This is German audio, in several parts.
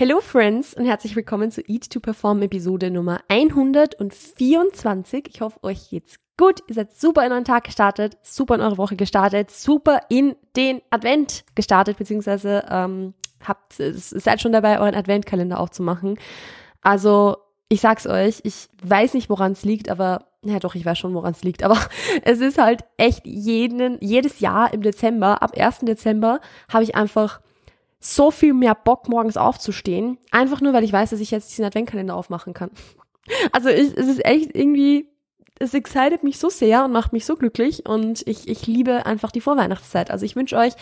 Hello Friends und herzlich willkommen zu Eat to Perform Episode Nummer 124. Ich hoffe, euch geht's gut. Ihr seid super in euren Tag gestartet, super in eure Woche gestartet, super in den Advent gestartet, beziehungsweise ähm, habt, seid schon dabei, euren Adventkalender aufzumachen. Also, ich sag's euch, ich weiß nicht, woran es liegt, aber ja doch, ich weiß schon, woran es liegt, aber es ist halt echt jeden, jedes Jahr im Dezember, ab 1. Dezember, habe ich einfach so viel mehr Bock, morgens aufzustehen. Einfach nur, weil ich weiß, dass ich jetzt diesen Adventkalender aufmachen kann. Also es, es ist echt irgendwie, es excited mich so sehr und macht mich so glücklich und ich, ich liebe einfach die Vorweihnachtszeit. Also ich wünsche euch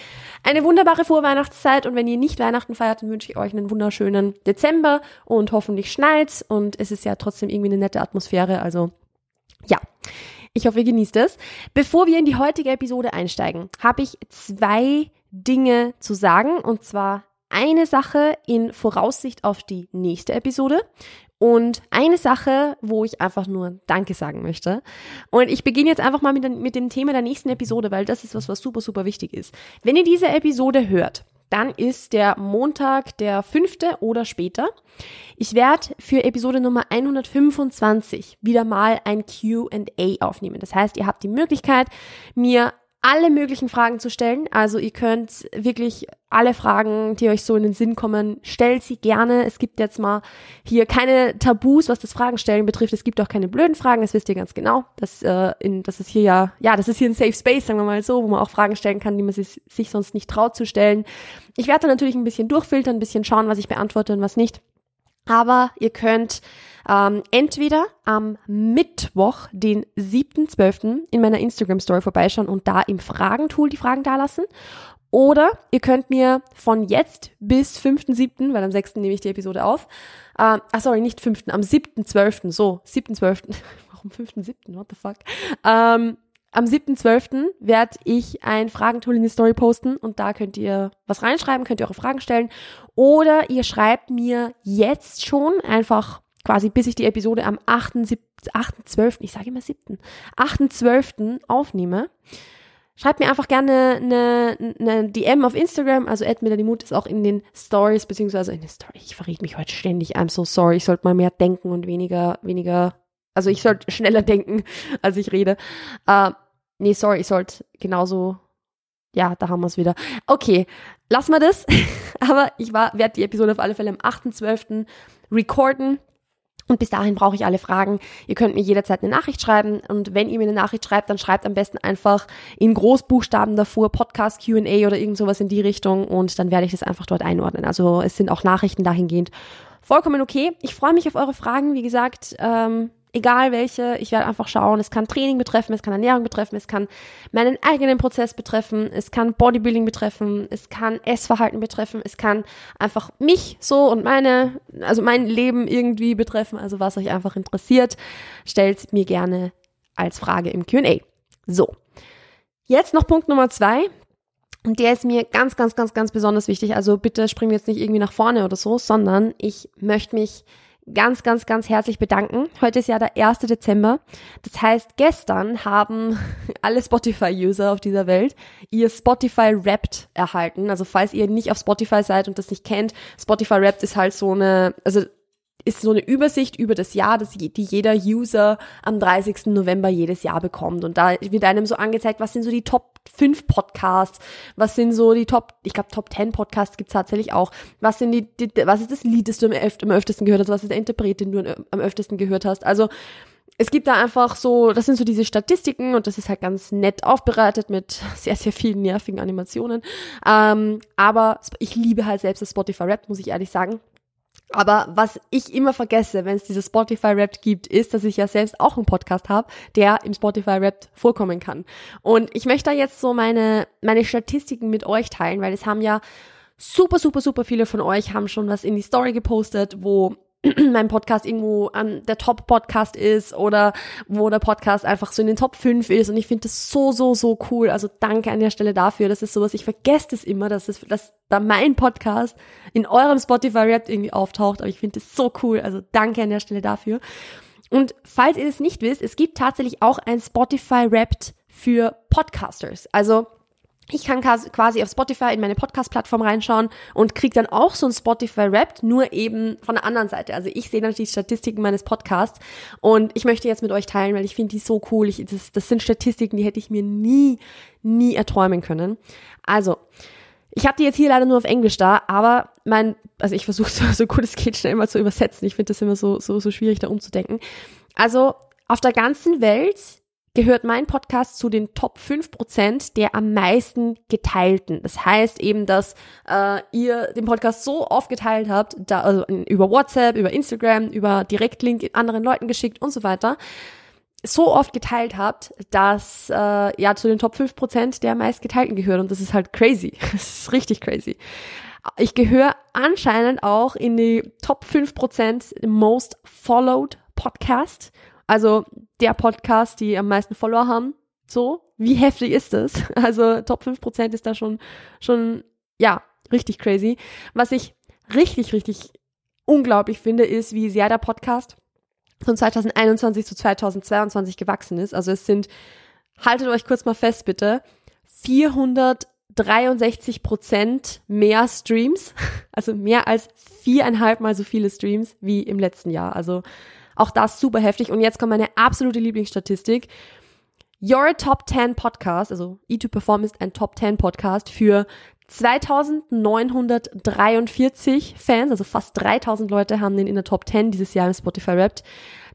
eine wunderbare Vorweihnachtszeit und wenn ihr nicht Weihnachten feiert, dann wünsche ich euch einen wunderschönen Dezember und hoffentlich schneit's und es ist ja trotzdem irgendwie eine nette Atmosphäre. Also ja. Ich hoffe, ihr genießt es. Bevor wir in die heutige Episode einsteigen, habe ich zwei Dinge zu sagen. Und zwar eine Sache in Voraussicht auf die nächste Episode und eine Sache, wo ich einfach nur Danke sagen möchte. Und ich beginne jetzt einfach mal mit, mit dem Thema der nächsten Episode, weil das ist was, was super, super wichtig ist. Wenn ihr diese Episode hört, dann ist der Montag der fünfte oder später. Ich werde für Episode Nummer 125 wieder mal ein Q&A aufnehmen. Das heißt, ihr habt die Möglichkeit, mir alle möglichen Fragen zu stellen. Also ihr könnt wirklich alle Fragen, die euch so in den Sinn kommen, stellt sie gerne. Es gibt jetzt mal hier keine Tabus, was das Fragenstellen betrifft. Es gibt auch keine blöden Fragen, das wisst ihr ganz genau. Das, äh, in, das ist hier ja, ja, das ist hier ein Safe Space, sagen wir mal so, wo man auch Fragen stellen kann, die man sich, sich sonst nicht traut zu stellen. Ich werde da natürlich ein bisschen durchfiltern, ein bisschen schauen, was ich beantworte und was nicht. Aber ihr könnt ähm, entweder am Mittwoch, den 7.12. in meiner Instagram-Story vorbeischauen und da im Fragentool die Fragen dalassen. Oder ihr könnt mir von jetzt bis 5.7., weil am 6. nehme ich die Episode auf, äh, ach sorry, nicht 5., am 7.12., so, 7.12., warum 5.7., what the fuck, ähm, am 7.12. werde ich ein Fragentool in die Story posten und da könnt ihr was reinschreiben, könnt ihr eure Fragen stellen. Oder ihr schreibt mir jetzt schon einfach quasi bis ich die Episode am 8.12., ich sage immer 7., 8.12. aufnehme. Schreibt mir einfach gerne eine, eine DM auf Instagram, also Mut ist auch in den Stories, beziehungsweise in den Stories, ich verrät mich heute ständig, I'm so sorry, ich sollte mal mehr denken und weniger, weniger, also ich sollte schneller denken, als ich rede. Uh, Nee, sorry, ich sollte genauso. Ja, da haben wir es wieder. Okay, lassen wir das. Aber ich werde die Episode auf alle Fälle am 8.12. recorden. Und bis dahin brauche ich alle Fragen. Ihr könnt mir jederzeit eine Nachricht schreiben. Und wenn ihr mir eine Nachricht schreibt, dann schreibt am besten einfach in Großbuchstaben davor Podcast QA oder irgend sowas in die Richtung. Und dann werde ich das einfach dort einordnen. Also es sind auch Nachrichten dahingehend vollkommen okay. Ich freue mich auf eure Fragen. Wie gesagt, ähm, egal welche, ich werde einfach schauen, es kann Training betreffen, es kann Ernährung betreffen, es kann meinen eigenen Prozess betreffen, es kann Bodybuilding betreffen, es kann Essverhalten betreffen, es kann einfach mich so und meine, also mein Leben irgendwie betreffen, also was euch einfach interessiert, stellt mir gerne als Frage im Q&A. So. Jetzt noch Punkt Nummer zwei. Und der ist mir ganz, ganz, ganz, ganz besonders wichtig. Also bitte springen wir jetzt nicht irgendwie nach vorne oder so, sondern ich möchte mich ganz, ganz, ganz herzlich bedanken. Heute ist ja der 1. Dezember. Das heißt, gestern haben alle Spotify-User auf dieser Welt ihr Spotify Wrapped erhalten. Also falls ihr nicht auf Spotify seid und das nicht kennt, Spotify Wrapped ist halt so eine, also ist so eine Übersicht über das Jahr, das, die jeder User am 30. November jedes Jahr bekommt. Und da wird einem so angezeigt, was sind so die Top 5 Podcasts, was sind so die Top, ich glaube Top 10 Podcasts gibt's tatsächlich auch, was sind die, die, was ist das Lied, das du am, öf am öftesten gehört hast, was ist der Interpret, den du am öftesten gehört hast. Also es gibt da einfach so, das sind so diese Statistiken und das ist halt ganz nett aufbereitet mit sehr, sehr vielen nervigen Animationen. Ähm, aber ich liebe halt selbst das Spotify Rap, muss ich ehrlich sagen. Aber was ich immer vergesse, wenn es diese Spotify Rap gibt, ist, dass ich ja selbst auch einen Podcast habe, der im Spotify Rap vorkommen kann. Und ich möchte da jetzt so meine, meine Statistiken mit euch teilen, weil es haben ja super, super, super viele von euch haben schon was in die Story gepostet, wo mein Podcast irgendwo an der Top-Podcast ist oder wo der Podcast einfach so in den Top 5 ist und ich finde das so, so, so cool. Also danke an der Stelle dafür. Das ist sowas, ich vergesse das immer, dass, es, dass da mein Podcast in eurem Spotify-Rap irgendwie auftaucht, aber ich finde das so cool. Also danke an der Stelle dafür. Und falls ihr das nicht wisst, es gibt tatsächlich auch ein Spotify-Rap für Podcasters. Also ich kann quasi auf Spotify in meine Podcast-Plattform reinschauen und kriege dann auch so ein Spotify-Rap, nur eben von der anderen Seite. Also ich sehe natürlich die Statistiken meines Podcasts und ich möchte jetzt mit euch teilen, weil ich finde die so cool. Ich, das, das sind Statistiken, die hätte ich mir nie, nie erträumen können. Also, ich habe die jetzt hier leider nur auf Englisch da, aber mein, also ich versuche so, so gut es geht schnell mal zu übersetzen. Ich finde das immer so, so, so schwierig da umzudenken. Also auf der ganzen Welt gehört mein Podcast zu den Top 5% der am meisten geteilten. Das heißt eben, dass äh, ihr den Podcast so oft geteilt habt, da, also über WhatsApp, über Instagram, über Direktlink anderen Leuten geschickt und so weiter, so oft geteilt habt, dass äh, ja zu den Top 5% der meistgeteilten gehört. Und das ist halt crazy. Das ist richtig crazy. Ich gehöre anscheinend auch in die Top 5% Most Followed Podcast. Also der Podcast, die am meisten Follower haben. So, wie heftig ist das? Also Top 5% ist da schon, schon, ja, richtig crazy. Was ich richtig, richtig unglaublich finde, ist, wie sehr der Podcast von 2021 zu 2022 gewachsen ist. Also es sind, haltet euch kurz mal fest bitte, 463 Prozent mehr Streams, also mehr als viereinhalb mal so viele Streams wie im letzten Jahr. Also auch das super heftig. Und jetzt kommt meine absolute Lieblingsstatistik. Your Top 10 Podcast, also E2 Perform ist ein Top 10 Podcast für 2943 Fans, also fast 3000 Leute haben den in der Top 10 dieses Jahr im Spotify Wrapped.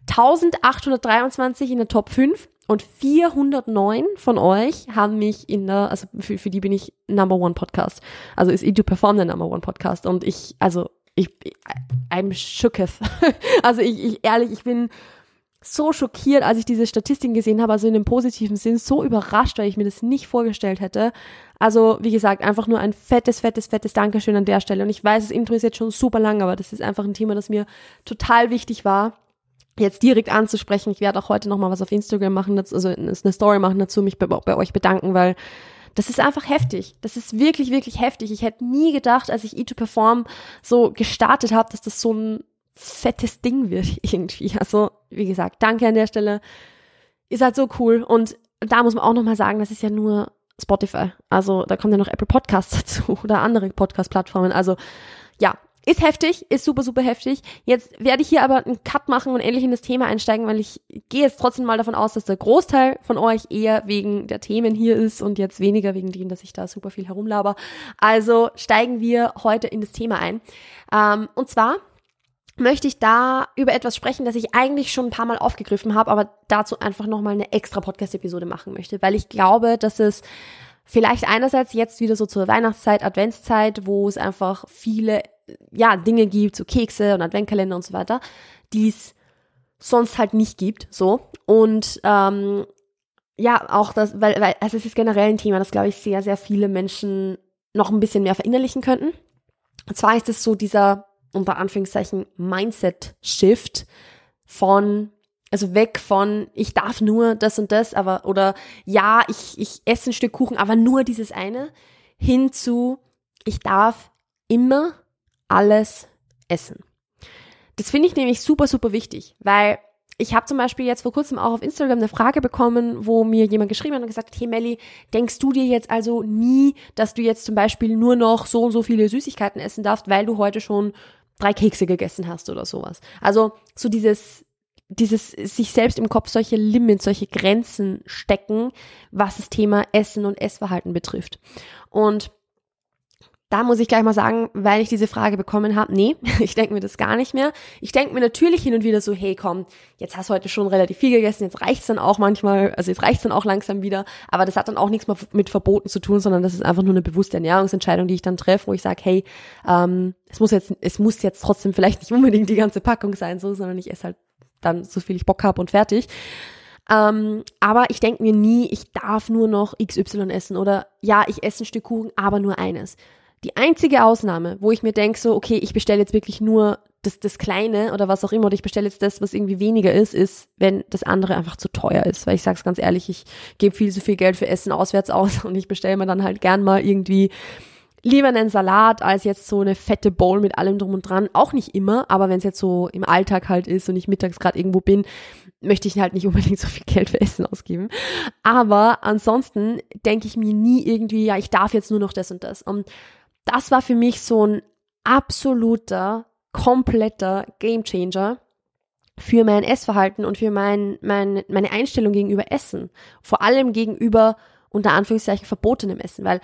1823 in der Top 5 und 409 von euch haben mich in der, also für, für die bin ich Number One Podcast. Also ist E2 Perform der Number One Podcast und ich, also ich, I'm shooketh. also ich, ich, ehrlich, ich bin so schockiert, als ich diese Statistiken gesehen habe, also in dem positiven Sinn, so überrascht, weil ich mir das nicht vorgestellt hätte. Also, wie gesagt, einfach nur ein fettes, fettes, fettes Dankeschön an der Stelle. Und ich weiß, das Intro ist jetzt schon super lang, aber das ist einfach ein Thema, das mir total wichtig war, jetzt direkt anzusprechen. Ich werde auch heute nochmal was auf Instagram machen, also eine Story machen dazu, mich bei, bei euch bedanken, weil das ist einfach heftig. Das ist wirklich, wirklich heftig. Ich hätte nie gedacht, als ich E2Perform so gestartet habe, dass das so ein fettes Ding wird irgendwie. Also, wie gesagt, danke an der Stelle. Ihr seid so cool. Und da muss man auch nochmal sagen, das ist ja nur Spotify. Also, da kommt ja noch Apple Podcasts dazu oder andere Podcast-Plattformen. Also, ja, ist heftig, ist super, super heftig. Jetzt werde ich hier aber einen Cut machen und endlich in das Thema einsteigen, weil ich gehe jetzt trotzdem mal davon aus, dass der Großteil von euch eher wegen der Themen hier ist und jetzt weniger wegen dem, dass ich da super viel herumlaber. Also steigen wir heute in das Thema ein. Ähm, und zwar möchte ich da über etwas sprechen, das ich eigentlich schon ein paar Mal aufgegriffen habe, aber dazu einfach nochmal eine extra Podcast-Episode machen möchte, weil ich glaube, dass es vielleicht einerseits jetzt wieder so zur Weihnachtszeit, Adventszeit, wo es einfach viele ja, Dinge gibt, so Kekse und Adventkalender und so weiter, die es sonst halt nicht gibt, so. Und ähm, ja, auch das, weil, weil also es ist generell ein Thema, das glaube ich sehr, sehr viele Menschen noch ein bisschen mehr verinnerlichen könnten. Und zwar ist es so dieser, unter Anführungszeichen, Mindset-Shift von, also weg von, ich darf nur das und das, aber, oder ja, ich, ich esse ein Stück Kuchen, aber nur dieses eine, hin zu, ich darf immer alles essen. Das finde ich nämlich super, super wichtig, weil ich habe zum Beispiel jetzt vor kurzem auch auf Instagram eine Frage bekommen, wo mir jemand geschrieben hat und gesagt, hey Melli, denkst du dir jetzt also nie, dass du jetzt zum Beispiel nur noch so und so viele Süßigkeiten essen darfst, weil du heute schon drei Kekse gegessen hast oder sowas. Also so dieses, dieses sich selbst im Kopf solche Limits, solche Grenzen stecken, was das Thema Essen und Essverhalten betrifft. Und da muss ich gleich mal sagen, weil ich diese Frage bekommen habe, nee, ich denke mir das gar nicht mehr. Ich denke mir natürlich hin und wieder so, hey komm, jetzt hast du heute schon relativ viel gegessen, jetzt reicht's dann auch manchmal, also jetzt reicht's dann auch langsam wieder, aber das hat dann auch nichts mehr mit Verboten zu tun, sondern das ist einfach nur eine bewusste Ernährungsentscheidung, die ich dann treffe, wo ich sage, hey, ähm, es muss jetzt, es muss jetzt trotzdem vielleicht nicht unbedingt die ganze Packung sein, so, sondern ich esse halt dann so viel ich Bock habe und fertig. Ähm, aber ich denke mir nie, ich darf nur noch XY essen oder ja, ich esse ein Stück Kuchen, aber nur eines. Die einzige Ausnahme, wo ich mir denke, so, okay, ich bestelle jetzt wirklich nur das, das Kleine oder was auch immer, oder ich bestelle jetzt das, was irgendwie weniger ist, ist, wenn das andere einfach zu teuer ist. Weil ich sag's ganz ehrlich, ich gebe viel zu viel Geld für Essen auswärts aus und ich bestelle mir dann halt gern mal irgendwie lieber einen Salat als jetzt so eine fette Bowl mit allem drum und dran. Auch nicht immer, aber wenn es jetzt so im Alltag halt ist und ich mittags gerade irgendwo bin, möchte ich halt nicht unbedingt so viel Geld für Essen ausgeben. Aber ansonsten denke ich mir nie irgendwie, ja, ich darf jetzt nur noch das und das. Und das war für mich so ein absoluter, kompletter Gamechanger für mein Essverhalten und für mein, mein, meine Einstellung gegenüber Essen. Vor allem gegenüber unter Anführungszeichen verbotenem Essen, weil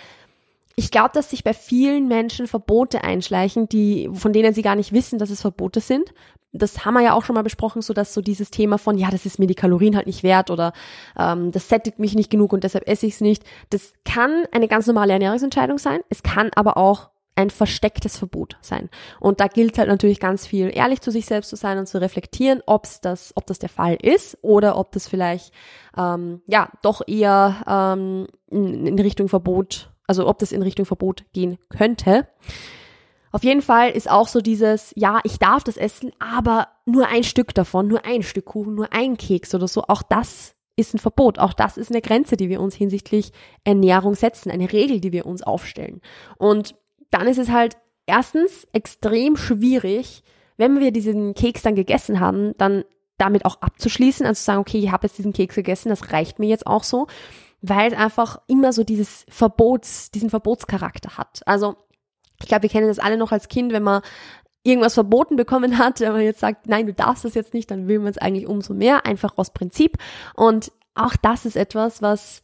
ich glaube, dass sich bei vielen Menschen Verbote einschleichen, die, von denen sie gar nicht wissen, dass es Verbote sind. Das haben wir ja auch schon mal besprochen, so dass so dieses Thema von, ja, das ist mir die Kalorien halt nicht wert oder ähm, das sättigt mich nicht genug und deshalb esse ich es nicht. Das kann eine ganz normale Ernährungsentscheidung sein. Es kann aber auch ein verstecktes Verbot sein. Und da gilt halt natürlich ganz viel, ehrlich zu sich selbst zu sein und zu reflektieren, ob's das, ob das der Fall ist oder ob das vielleicht ähm, ja doch eher ähm, in, in Richtung Verbot, also ob das in Richtung Verbot gehen könnte. Auf jeden Fall ist auch so dieses, ja, ich darf das essen, aber nur ein Stück davon, nur ein Stück Kuchen, nur ein Keks oder so. Auch das ist ein Verbot. Auch das ist eine Grenze, die wir uns hinsichtlich Ernährung setzen, eine Regel, die wir uns aufstellen. Und dann ist es halt erstens extrem schwierig, wenn wir diesen Keks dann gegessen haben, dann damit auch abzuschließen, also zu sagen, okay, ich habe jetzt diesen Keks gegessen, das reicht mir jetzt auch so, weil es einfach immer so dieses Verbots, diesen Verbotscharakter hat. Also ich glaube, wir kennen das alle noch als Kind, wenn man irgendwas verboten bekommen hat, wenn man jetzt sagt, nein, du darfst das jetzt nicht, dann will man es eigentlich umso mehr, einfach aus Prinzip. Und auch das ist etwas, was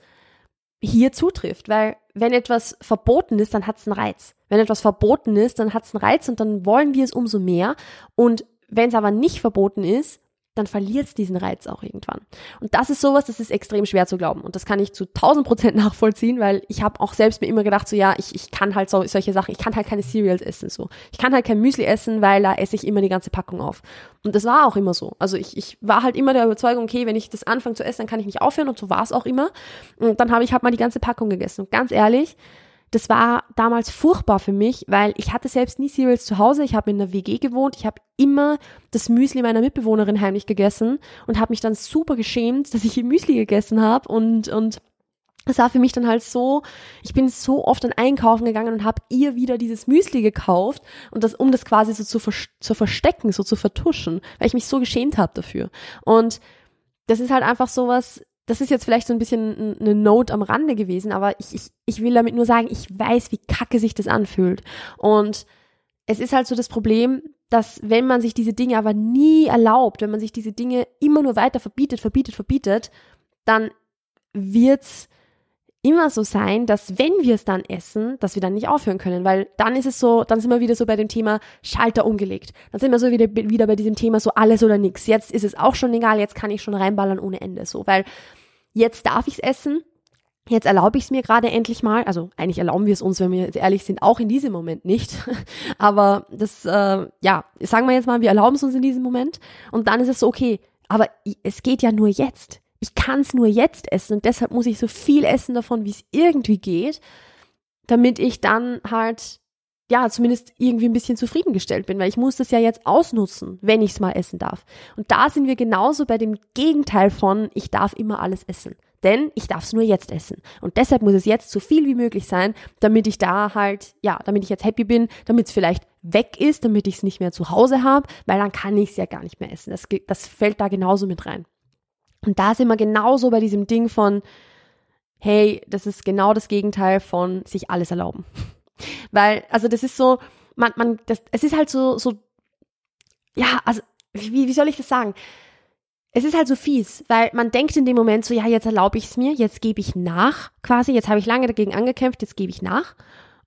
hier zutrifft, weil wenn etwas verboten ist, dann hat es einen Reiz. Wenn etwas verboten ist, dann hat es einen Reiz und dann wollen wir es umso mehr. Und wenn es aber nicht verboten ist, dann verliert es diesen Reiz auch irgendwann. Und das ist sowas, das ist extrem schwer zu glauben. Und das kann ich zu 1000 Prozent nachvollziehen, weil ich habe auch selbst mir immer gedacht, so ja, ich, ich kann halt so, solche Sachen, ich kann halt keine Cereals essen, so. Ich kann halt kein Müsli essen, weil da esse ich immer die ganze Packung auf. Und das war auch immer so. Also ich, ich war halt immer der Überzeugung, okay, wenn ich das anfange zu essen, dann kann ich nicht aufhören und so war es auch immer. Und dann habe ich halt mal die ganze Packung gegessen. Und ganz ehrlich, das war damals furchtbar für mich, weil ich hatte selbst nie Cereals zu Hause. Ich habe in einer WG gewohnt. Ich habe immer das Müsli meiner Mitbewohnerin heimlich gegessen und habe mich dann super geschämt, dass ich ihr Müsli gegessen habe und und es war für mich dann halt so, ich bin so oft an Einkaufen gegangen und habe ihr wieder dieses Müsli gekauft und das, um das quasi so zu, zu verstecken, so zu vertuschen, weil ich mich so geschämt habe dafür. Und das ist halt einfach sowas, das ist jetzt vielleicht so ein bisschen eine Note am Rande gewesen, aber ich, ich, ich will damit nur sagen, ich weiß, wie kacke sich das anfühlt. Und es ist halt so das Problem, dass wenn man sich diese Dinge aber nie erlaubt, wenn man sich diese Dinge immer nur weiter verbietet, verbietet, verbietet, dann wird's immer so sein, dass wenn wir es dann essen, dass wir dann nicht aufhören können, weil dann ist es so, dann sind wir wieder so bei dem Thema Schalter umgelegt. Dann sind wir so wieder, wieder bei diesem Thema so alles oder nichts. Jetzt ist es auch schon egal, jetzt kann ich schon reinballern ohne Ende so, weil jetzt darf ich es essen, Jetzt erlaube ich es mir gerade endlich mal, also eigentlich erlauben wir es uns, wenn wir jetzt ehrlich sind, auch in diesem Moment nicht. Aber das, äh, ja, sagen wir jetzt mal, wir erlauben es uns in diesem Moment und dann ist es so, okay, aber es geht ja nur jetzt ich kann es nur jetzt essen und deshalb muss ich so viel essen davon, wie es irgendwie geht, damit ich dann halt ja, zumindest irgendwie ein bisschen zufriedengestellt bin, weil ich muss das ja jetzt ausnutzen, wenn ich es mal essen darf. Und da sind wir genauso bei dem Gegenteil von, ich darf immer alles essen. Denn ich darf es nur jetzt essen. Und deshalb muss es jetzt so viel wie möglich sein, damit ich da halt, ja, damit ich jetzt happy bin, damit es vielleicht weg ist, damit ich es nicht mehr zu Hause habe, weil dann kann ich es ja gar nicht mehr essen. Das, das fällt da genauso mit rein. Und da sind wir genauso bei diesem Ding von, hey, das ist genau das Gegenteil von sich alles erlauben. Weil, also das ist so, man, man, das, es ist halt so, so, ja, also, wie, wie soll ich das sagen? Es ist halt so fies, weil man denkt in dem Moment so, ja, jetzt erlaube ich es mir, jetzt gebe ich nach, quasi, jetzt habe ich lange dagegen angekämpft, jetzt gebe ich nach.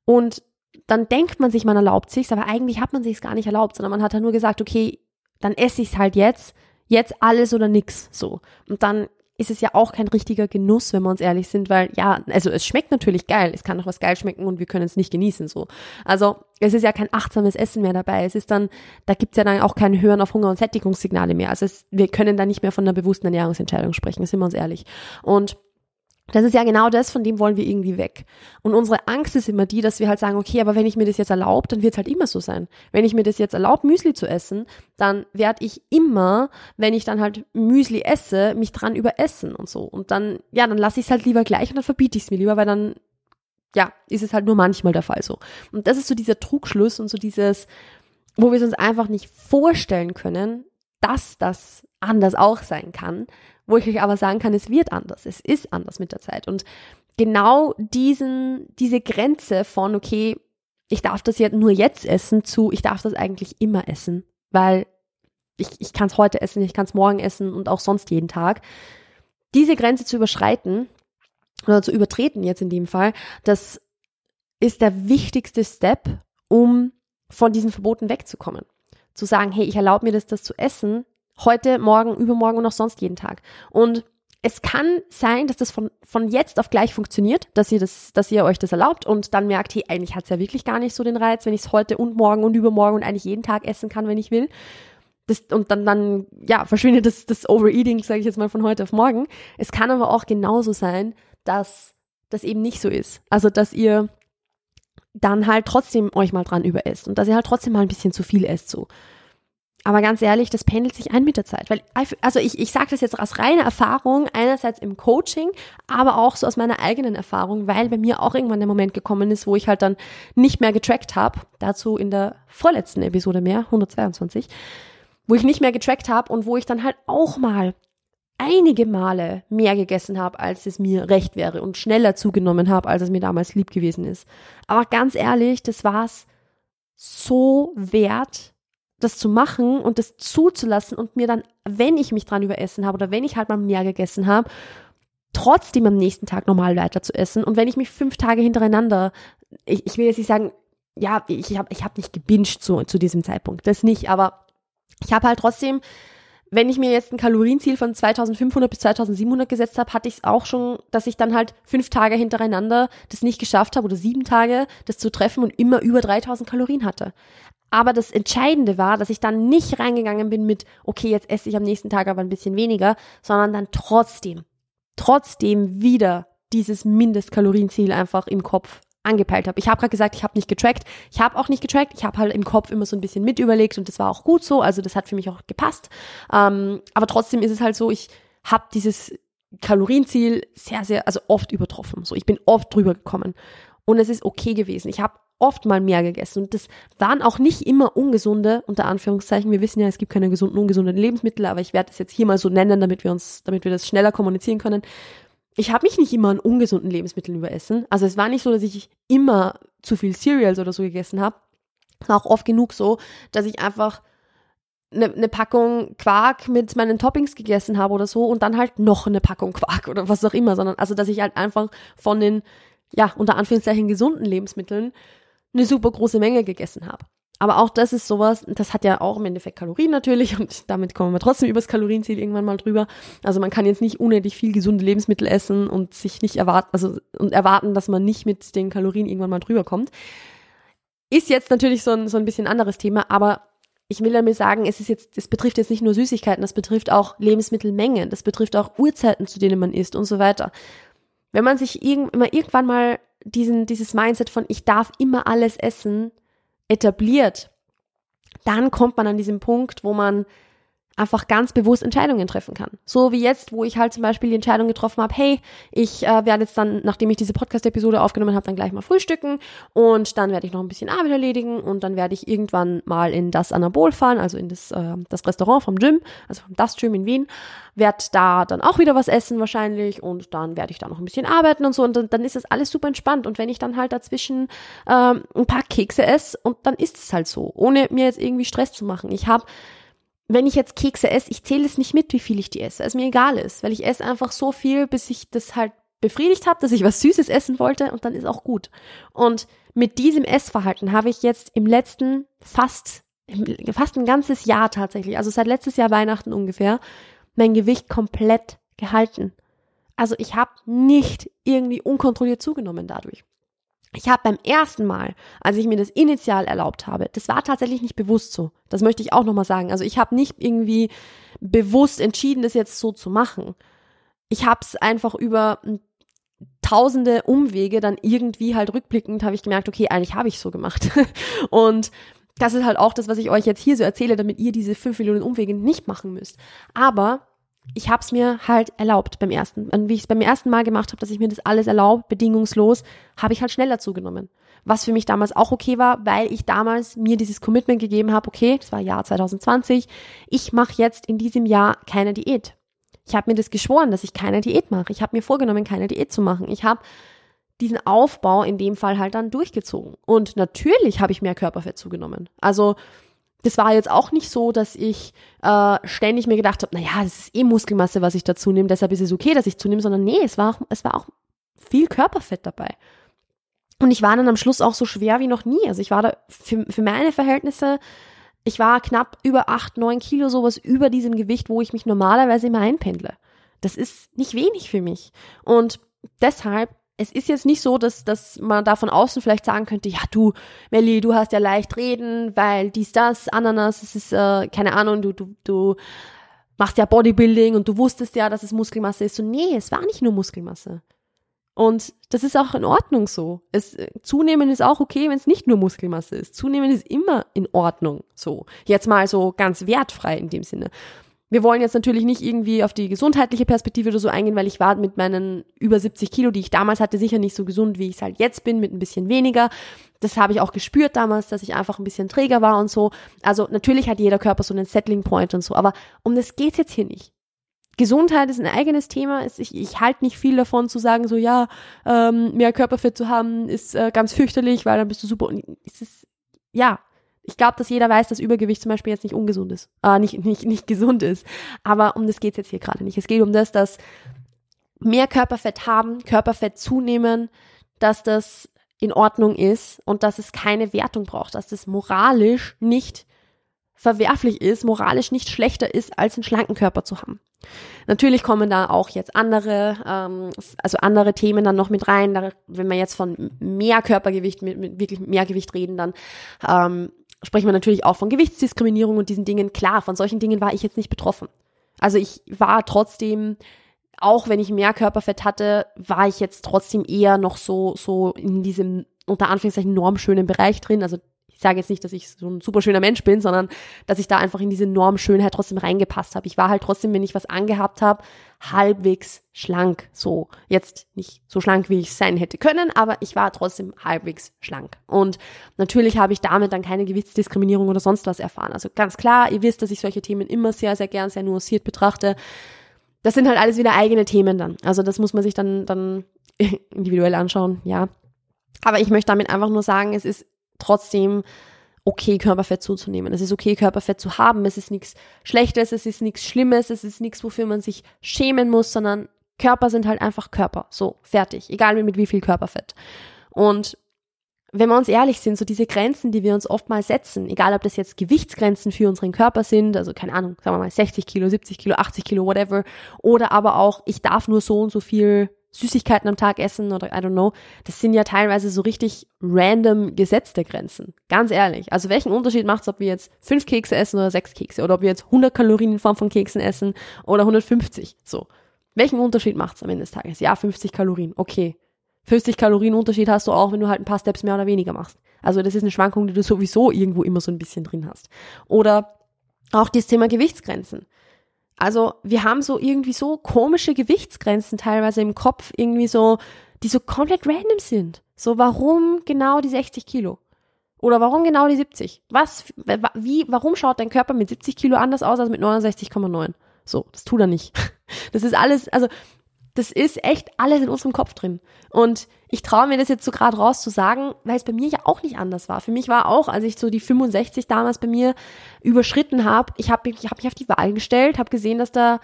Und dann denkt man sich, man erlaubt sich's, aber eigentlich hat man sich's gar nicht erlaubt, sondern man hat halt nur gesagt, okay, dann esse ich's halt jetzt, jetzt alles oder nix so. Und dann ist es ja auch kein richtiger Genuss, wenn wir uns ehrlich sind, weil ja, also es schmeckt natürlich geil, es kann auch was geil schmecken und wir können es nicht genießen so. Also es ist ja kein achtsames Essen mehr dabei. Es ist dann, da gibt's ja dann auch kein Hören auf Hunger und Sättigungssignale mehr. Also es, wir können da nicht mehr von einer bewussten Ernährungsentscheidung sprechen, sind wir uns ehrlich. Und das ist ja genau das, von dem wollen wir irgendwie weg. Und unsere Angst ist immer die, dass wir halt sagen, okay, aber wenn ich mir das jetzt erlaube, dann wird es halt immer so sein. Wenn ich mir das jetzt erlaube, Müsli zu essen, dann werde ich immer, wenn ich dann halt Müsli esse, mich dran überessen und so. Und dann, ja, dann lasse ich es halt lieber gleich und dann verbiete ich es mir lieber, weil dann ja, ist es halt nur manchmal der Fall so. Und das ist so dieser Trugschluss und so dieses, wo wir es uns einfach nicht vorstellen können, dass das anders auch sein kann, wo ich euch aber sagen kann, es wird anders, es ist anders mit der Zeit. Und genau diesen, diese Grenze von, okay, ich darf das jetzt nur jetzt essen, zu, ich darf das eigentlich immer essen, weil ich, ich kann es heute essen, ich kann es morgen essen und auch sonst jeden Tag. Diese Grenze zu überschreiten oder zu übertreten jetzt in dem Fall, das ist der wichtigste Step, um von diesen Verboten wegzukommen. Zu sagen, hey, ich erlaube mir das, das zu essen, heute, morgen, übermorgen und auch sonst jeden Tag. Und es kann sein, dass das von, von jetzt auf gleich funktioniert, dass ihr das, dass ihr euch das erlaubt und dann merkt, hey, eigentlich hat es ja wirklich gar nicht so den Reiz, wenn ich es heute und morgen und übermorgen und eigentlich jeden Tag essen kann, wenn ich will. Das, und dann, dann, ja, verschwindet das, das Overeating, sage ich jetzt mal, von heute auf morgen. Es kann aber auch genauso sein, dass das eben nicht so ist. Also, dass ihr dann halt trotzdem euch mal dran überesst und dass ihr halt trotzdem mal ein bisschen zu viel esst so. Aber ganz ehrlich, das pendelt sich ein mit der Zeit. Weil, also ich, ich sage das jetzt aus reiner Erfahrung, einerseits im Coaching, aber auch so aus meiner eigenen Erfahrung, weil bei mir auch irgendwann der Moment gekommen ist, wo ich halt dann nicht mehr getrackt habe. Dazu in der vorletzten Episode mehr, 122, wo ich nicht mehr getrackt habe und wo ich dann halt auch mal einige Male mehr gegessen habe, als es mir recht wäre und schneller zugenommen habe, als es mir damals lieb gewesen ist. Aber ganz ehrlich, das war's so wert, das zu machen und das zuzulassen und mir dann, wenn ich mich dran überessen habe oder wenn ich halt mal mehr gegessen habe, trotzdem am nächsten Tag normal weiter zu essen. Und wenn ich mich fünf Tage hintereinander, ich, ich will jetzt nicht sagen, ja, ich habe ich hab nicht gebinged zu, zu diesem Zeitpunkt, das nicht, aber ich habe halt trotzdem, wenn ich mir jetzt ein Kalorienziel von 2500 bis 2700 gesetzt habe, hatte ich es auch schon, dass ich dann halt fünf Tage hintereinander das nicht geschafft habe oder sieben Tage das zu treffen und immer über 3000 Kalorien hatte. Aber das Entscheidende war, dass ich dann nicht reingegangen bin mit, okay, jetzt esse ich am nächsten Tag aber ein bisschen weniger, sondern dann trotzdem, trotzdem wieder dieses Mindestkalorienziel einfach im Kopf angepeilt habe. Ich habe gerade gesagt, ich habe nicht getrackt. Ich habe auch nicht getrackt. Ich habe halt im Kopf immer so ein bisschen mit überlegt und das war auch gut so. Also das hat für mich auch gepasst. Ähm, aber trotzdem ist es halt so, ich habe dieses Kalorienziel sehr, sehr, also oft übertroffen. So, ich bin oft drüber gekommen und es ist okay gewesen. Ich habe oft mal mehr gegessen. Und das waren auch nicht immer ungesunde, unter Anführungszeichen. Wir wissen ja, es gibt keine gesunden, ungesunden Lebensmittel, aber ich werde es jetzt hier mal so nennen, damit wir uns, damit wir das schneller kommunizieren können. Ich habe mich nicht immer an ungesunden Lebensmitteln überessen. Also es war nicht so, dass ich immer zu viel Cereals oder so gegessen habe. Es war auch oft genug so, dass ich einfach eine, eine Packung Quark mit meinen Toppings gegessen habe oder so und dann halt noch eine Packung Quark oder was auch immer, sondern also, dass ich halt einfach von den, ja, unter Anführungszeichen gesunden Lebensmitteln eine super große Menge gegessen habe. Aber auch das ist sowas, das hat ja auch im Endeffekt Kalorien natürlich und damit kommen wir trotzdem übers Kalorienziel irgendwann mal drüber. Also man kann jetzt nicht unendlich viel gesunde Lebensmittel essen und sich nicht erwarten, also und erwarten, dass man nicht mit den Kalorien irgendwann mal drüber kommt. Ist jetzt natürlich so ein, so ein bisschen anderes Thema, aber ich will damit sagen, es ist jetzt, es betrifft jetzt nicht nur Süßigkeiten, das betrifft auch Lebensmittelmengen, das betrifft auch Uhrzeiten, zu denen man isst und so weiter. Wenn man sich wenn man irgendwann mal diesen, dieses Mindset von ich darf immer alles essen etabliert, dann kommt man an diesen Punkt, wo man einfach ganz bewusst Entscheidungen treffen kann. So wie jetzt, wo ich halt zum Beispiel die Entscheidung getroffen habe, hey, ich äh, werde jetzt dann, nachdem ich diese Podcast-Episode aufgenommen habe, dann gleich mal frühstücken und dann werde ich noch ein bisschen Arbeit erledigen und dann werde ich irgendwann mal in das Anabol fahren, also in das, äh, das Restaurant vom Gym, also vom Das Gym in Wien, werde da dann auch wieder was essen wahrscheinlich und dann werde ich da noch ein bisschen arbeiten und so und dann, dann ist das alles super entspannt und wenn ich dann halt dazwischen ähm, ein paar Kekse esse und dann ist es halt so, ohne mir jetzt irgendwie Stress zu machen. Ich habe wenn ich jetzt Kekse esse, ich zähle es nicht mit, wie viel ich die esse, weil es mir egal ist, weil ich esse einfach so viel, bis ich das halt befriedigt habe, dass ich was Süßes essen wollte und dann ist auch gut. Und mit diesem Essverhalten habe ich jetzt im letzten fast, fast ein ganzes Jahr tatsächlich, also seit letztes Jahr Weihnachten ungefähr, mein Gewicht komplett gehalten. Also ich habe nicht irgendwie unkontrolliert zugenommen dadurch. Ich habe beim ersten Mal, als ich mir das initial erlaubt habe, das war tatsächlich nicht bewusst so. Das möchte ich auch nochmal sagen. Also ich habe nicht irgendwie bewusst entschieden, das jetzt so zu machen. Ich habe es einfach über tausende Umwege dann irgendwie halt rückblickend habe ich gemerkt, okay, eigentlich habe ich so gemacht. Und das ist halt auch das, was ich euch jetzt hier so erzähle, damit ihr diese fünf Millionen Umwege nicht machen müsst. Aber ich habe es mir halt erlaubt beim ersten. Und wie ich es beim ersten Mal gemacht habe, dass ich mir das alles erlaubt, bedingungslos, habe ich halt schneller zugenommen. Was für mich damals auch okay war, weil ich damals mir dieses Commitment gegeben habe, okay, das war Jahr 2020, ich mache jetzt in diesem Jahr keine Diät. Ich habe mir das geschworen, dass ich keine Diät mache. Ich habe mir vorgenommen, keine Diät zu machen. Ich habe diesen Aufbau in dem Fall halt dann durchgezogen. Und natürlich habe ich mehr Körperfett zugenommen. Also das war jetzt auch nicht so, dass ich äh, ständig mir gedacht habe, naja, das ist eh Muskelmasse, was ich dazu nehme, deshalb ist es okay, dass ich zunehme, sondern nee, es war auch, es war auch viel Körperfett dabei. Und ich war dann am Schluss auch so schwer wie noch nie. Also ich war da für, für meine Verhältnisse, ich war knapp über acht, neun Kilo, sowas über diesem Gewicht, wo ich mich normalerweise immer einpendle. Das ist nicht wenig für mich. Und deshalb es ist jetzt nicht so, dass, dass man da von außen vielleicht sagen könnte, ja du, Melli, du hast ja leicht reden, weil dies, das, Ananas, es ist, äh, keine Ahnung, du, du, du machst ja Bodybuilding und du wusstest ja, dass es Muskelmasse ist. So, nee, es war nicht nur Muskelmasse. Und das ist auch in Ordnung so. Es, zunehmen ist auch okay, wenn es nicht nur Muskelmasse ist. Zunehmen ist immer in Ordnung so. Jetzt mal so ganz wertfrei in dem Sinne. Wir wollen jetzt natürlich nicht irgendwie auf die gesundheitliche Perspektive oder so eingehen, weil ich war mit meinen über 70 Kilo, die ich damals hatte, sicher nicht so gesund, wie ich es halt jetzt bin, mit ein bisschen weniger. Das habe ich auch gespürt damals, dass ich einfach ein bisschen träger war und so. Also natürlich hat jeder Körper so einen Settling Point und so, aber um das geht's jetzt hier nicht. Gesundheit ist ein eigenes Thema. Ich, ich halte nicht viel davon zu sagen, so ja, ähm, mehr Körperfett zu haben ist äh, ganz fürchterlich, weil dann bist du super. Und es ist, ja, ich glaube, dass jeder weiß, dass Übergewicht zum Beispiel jetzt nicht ungesund ist, äh, nicht, nicht, nicht gesund ist. Aber um das geht es jetzt hier gerade nicht. Es geht um das, dass mehr Körperfett haben, Körperfett zunehmen, dass das in Ordnung ist und dass es keine Wertung braucht, dass das moralisch nicht verwerflich ist, moralisch nicht schlechter ist, als einen schlanken Körper zu haben. Natürlich kommen da auch jetzt andere, ähm, also andere Themen dann noch mit rein. Da, wenn wir jetzt von mehr Körpergewicht, mit, mit wirklich mehr Gewicht reden, dann ähm, sprechen wir natürlich auch von Gewichtsdiskriminierung und diesen Dingen. Klar, von solchen Dingen war ich jetzt nicht betroffen. Also ich war trotzdem, auch wenn ich mehr Körperfett hatte, war ich jetzt trotzdem eher noch so, so in diesem unter Anführungszeichen normschönen Bereich drin. Also ich sage jetzt nicht, dass ich so ein super schöner Mensch bin, sondern dass ich da einfach in diese Normschönheit trotzdem reingepasst habe. Ich war halt trotzdem, wenn ich was angehabt habe, halbwegs schlank. So, jetzt nicht so schlank, wie ich sein hätte können, aber ich war trotzdem halbwegs schlank. Und natürlich habe ich damit dann keine Gewichtsdiskriminierung oder sonst was erfahren. Also ganz klar, ihr wisst, dass ich solche Themen immer sehr, sehr gern, sehr nuanciert betrachte. Das sind halt alles wieder eigene Themen dann. Also das muss man sich dann, dann individuell anschauen, ja. Aber ich möchte damit einfach nur sagen, es ist trotzdem okay, Körperfett zuzunehmen. Es ist okay, Körperfett zu haben. Es ist nichts Schlechtes, es ist nichts Schlimmes, es ist nichts, wofür man sich schämen muss, sondern Körper sind halt einfach Körper. So, fertig. Egal mit wie viel Körperfett. Und wenn wir uns ehrlich sind, so diese Grenzen, die wir uns oftmals setzen, egal ob das jetzt Gewichtsgrenzen für unseren Körper sind, also keine Ahnung, sagen wir mal 60 Kilo, 70 Kilo, 80 Kilo, whatever, oder aber auch, ich darf nur so und so viel Süßigkeiten am Tag essen oder I don't know, das sind ja teilweise so richtig random gesetzte Grenzen. Ganz ehrlich. Also welchen Unterschied macht es, ob wir jetzt fünf Kekse essen oder sechs Kekse oder ob wir jetzt 100 Kalorien in Form von Keksen essen oder 150? So. Welchen Unterschied macht es am Ende des Tages? Ja, 50 Kalorien. Okay. 50 Kalorien Unterschied hast du auch, wenn du halt ein paar Steps mehr oder weniger machst. Also das ist eine Schwankung, die du sowieso irgendwo immer so ein bisschen drin hast. Oder auch das Thema Gewichtsgrenzen. Also wir haben so irgendwie so komische Gewichtsgrenzen teilweise im Kopf, irgendwie so, die so komplett random sind. So, warum genau die 60 Kilo? Oder warum genau die 70? Was, wie, warum schaut dein Körper mit 70 Kilo anders aus als mit 69,9? So, das tut er nicht. Das ist alles, also das ist echt alles in unserem Kopf drin. Und ich traue mir das jetzt so gerade raus zu sagen, weil es bei mir ja auch nicht anders war. Für mich war auch, als ich so die 65 damals bei mir überschritten habe, ich habe ich hab mich auf die Wahl gestellt, habe gesehen, dass da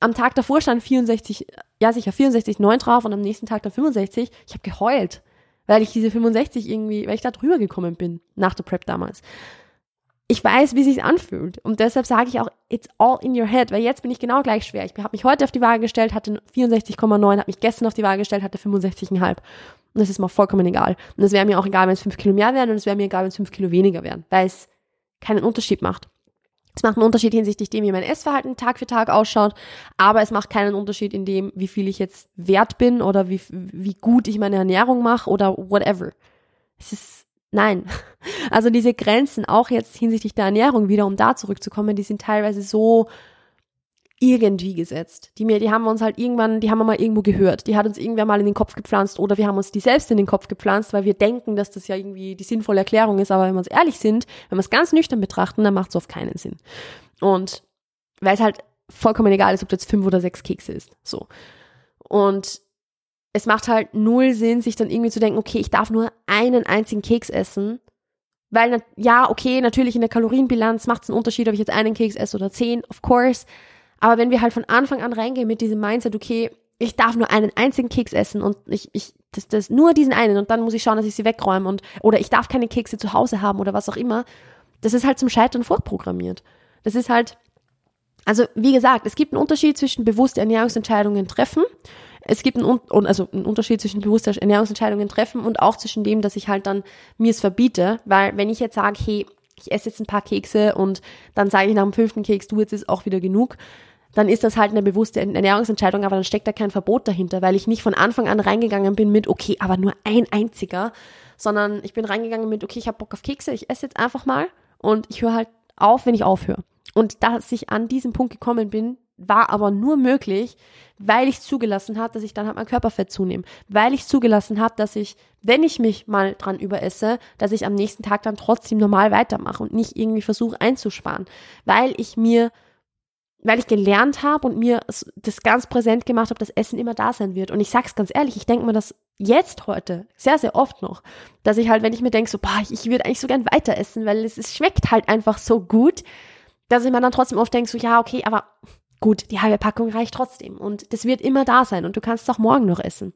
am Tag davor stand 64, ja sicher 64 9 drauf und am nächsten Tag dann 65. Ich habe geheult, weil ich diese 65 irgendwie, weil ich da drüber gekommen bin nach der Prep damals ich weiß, wie sich anfühlt. Und deshalb sage ich auch, it's all in your head, weil jetzt bin ich genau gleich schwer. Ich habe mich heute auf die Waage gestellt, hatte 64,9, habe mich gestern auf die Waage gestellt, hatte 65,5. Und das ist mir vollkommen egal. Und es wäre mir auch egal, wenn es 5 Kilo mehr wären und es wäre mir egal, wenn es 5 Kilo weniger wären, weil es keinen Unterschied macht. Es macht einen Unterschied hinsichtlich dem, wie mein Essverhalten Tag für Tag ausschaut, aber es macht keinen Unterschied in dem, wie viel ich jetzt wert bin oder wie, wie gut ich meine Ernährung mache oder whatever. Es ist Nein. Also diese Grenzen, auch jetzt hinsichtlich der Ernährung wieder, um da zurückzukommen, die sind teilweise so irgendwie gesetzt. Die mir, die haben wir uns halt irgendwann, die haben wir mal irgendwo gehört. Die hat uns irgendwer mal in den Kopf gepflanzt oder wir haben uns die selbst in den Kopf gepflanzt, weil wir denken, dass das ja irgendwie die sinnvolle Erklärung ist. Aber wenn wir uns ehrlich sind, wenn wir es ganz nüchtern betrachten, dann macht es oft keinen Sinn. Und weil es halt vollkommen egal ist, ob jetzt fünf oder sechs Kekse isst. So. Und es macht halt null Sinn, sich dann irgendwie zu denken, okay, ich darf nur einen einzigen Keks essen. Weil, ja, okay, natürlich in der Kalorienbilanz macht es einen Unterschied, ob ich jetzt einen Keks esse oder zehn, of course. Aber wenn wir halt von Anfang an reingehen mit diesem Mindset, okay, ich darf nur einen einzigen Keks essen und ich, ich, das, das, nur diesen einen und dann muss ich schauen, dass ich sie wegräume und, oder ich darf keine Kekse zu Hause haben oder was auch immer. Das ist halt zum Scheitern vorprogrammiert. Das ist halt, also wie gesagt, es gibt einen Unterschied zwischen bewusste Ernährungsentscheidungen treffen. Es gibt einen, also einen Unterschied zwischen bewusste Ernährungsentscheidungen treffen und auch zwischen dem, dass ich halt dann mir es verbiete, weil wenn ich jetzt sage, hey, ich esse jetzt ein paar Kekse und dann sage ich nach dem fünften Keks, du jetzt ist auch wieder genug, dann ist das halt eine bewusste Ernährungsentscheidung, aber dann steckt da kein Verbot dahinter, weil ich nicht von Anfang an reingegangen bin mit, okay, aber nur ein einziger, sondern ich bin reingegangen mit, okay, ich habe Bock auf Kekse, ich esse jetzt einfach mal und ich höre halt auf, wenn ich aufhöre. Und dass ich an diesen Punkt gekommen bin, war aber nur möglich, weil ich zugelassen habe, dass ich dann halt mein Körperfett zunehme. Weil ich zugelassen habe, dass ich, wenn ich mich mal dran überesse, dass ich am nächsten Tag dann trotzdem normal weitermache und nicht irgendwie versuche einzusparen. Weil ich mir weil ich gelernt habe und mir das ganz präsent gemacht habe, dass Essen immer da sein wird. Und ich sag's ganz ehrlich, ich denke mir das jetzt heute sehr, sehr oft noch, dass ich halt, wenn ich mir denke, so, boah, ich, ich würde eigentlich so gern weiter essen, weil es, es schmeckt halt einfach so gut, dass ich mir dann trotzdem oft denke, so, ja, okay, aber gut, die halbe Packung reicht trotzdem. Und das wird immer da sein und du kannst es auch morgen noch essen.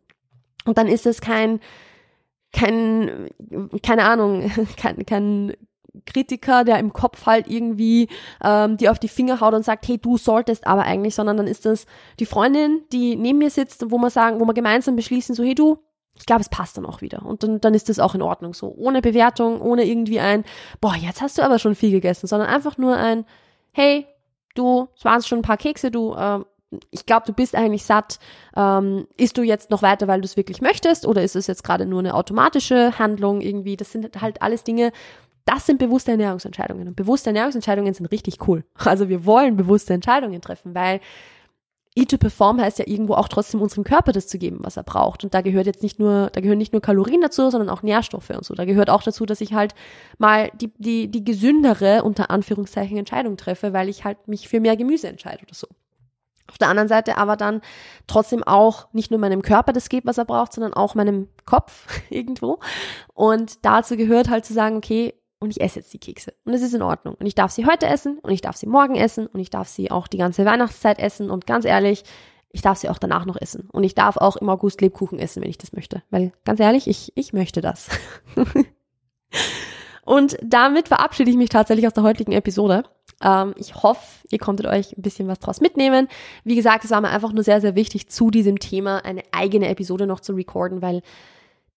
Und dann ist es kein, kein, keine Ahnung, kein, kein Kritiker, der im Kopf halt irgendwie ähm, die auf die Finger haut und sagt, hey, du solltest aber eigentlich, sondern dann ist das die Freundin, die neben mir sitzt, wo wir sagen, wo wir gemeinsam beschließen, so, hey du, ich glaube, es passt dann auch wieder. Und dann, dann ist das auch in Ordnung. So, ohne Bewertung, ohne irgendwie ein, boah, jetzt hast du aber schon viel gegessen, sondern einfach nur ein, hey, du, es waren schon ein paar Kekse, du, äh, ich glaube, du bist eigentlich satt. Ähm, isst du jetzt noch weiter, weil du es wirklich möchtest, oder ist es jetzt gerade nur eine automatische Handlung irgendwie? Das sind halt alles Dinge, das sind bewusste Ernährungsentscheidungen. Und bewusste Ernährungsentscheidungen sind richtig cool. Also wir wollen bewusste Entscheidungen treffen, weil Eat to Perform heißt ja irgendwo auch trotzdem unserem Körper das zu geben, was er braucht. Und da gehört jetzt nicht nur, da gehören nicht nur Kalorien dazu, sondern auch Nährstoffe und so. Da gehört auch dazu, dass ich halt mal die, die, die gesündere, unter Anführungszeichen, Entscheidung treffe, weil ich halt mich für mehr Gemüse entscheide oder so. Auf der anderen Seite aber dann trotzdem auch nicht nur meinem Körper das gibt, was er braucht, sondern auch meinem Kopf irgendwo. Und dazu gehört halt zu sagen, okay, und ich esse jetzt die Kekse. Und es ist in Ordnung. Und ich darf sie heute essen und ich darf sie morgen essen und ich darf sie auch die ganze Weihnachtszeit essen und ganz ehrlich, ich darf sie auch danach noch essen. Und ich darf auch im August Lebkuchen essen, wenn ich das möchte. Weil ganz ehrlich, ich, ich möchte das. und damit verabschiede ich mich tatsächlich aus der heutigen Episode. Ähm, ich hoffe, ihr konntet euch ein bisschen was draus mitnehmen. Wie gesagt, es war mir einfach nur sehr, sehr wichtig, zu diesem Thema eine eigene Episode noch zu recorden, weil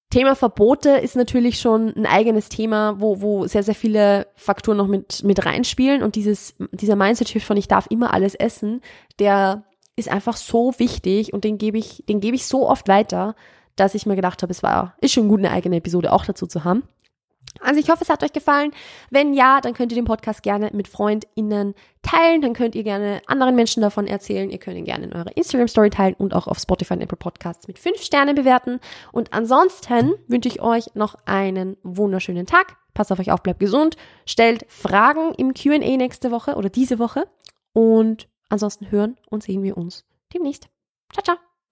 Thema Verbote ist natürlich schon ein eigenes Thema, wo, wo sehr, sehr viele Faktoren noch mit, mit reinspielen. Und dieses, dieser Mindset-Shift von ich darf immer alles essen, der ist einfach so wichtig und den gebe ich, den gebe ich so oft weiter, dass ich mir gedacht habe, es war, ist schon gut, eine eigene Episode auch dazu zu haben. Also ich hoffe, es hat euch gefallen. Wenn ja, dann könnt ihr den Podcast gerne mit FreundInnen teilen. Dann könnt ihr gerne anderen Menschen davon erzählen. Ihr könnt ihn gerne in eurer Instagram-Story teilen und auch auf Spotify und Apple Podcasts mit fünf Sternen bewerten. Und ansonsten wünsche ich euch noch einen wunderschönen Tag. Passt auf euch auf, bleibt gesund. Stellt Fragen im Q&A nächste Woche oder diese Woche. Und ansonsten hören und sehen wir uns demnächst. Ciao, ciao.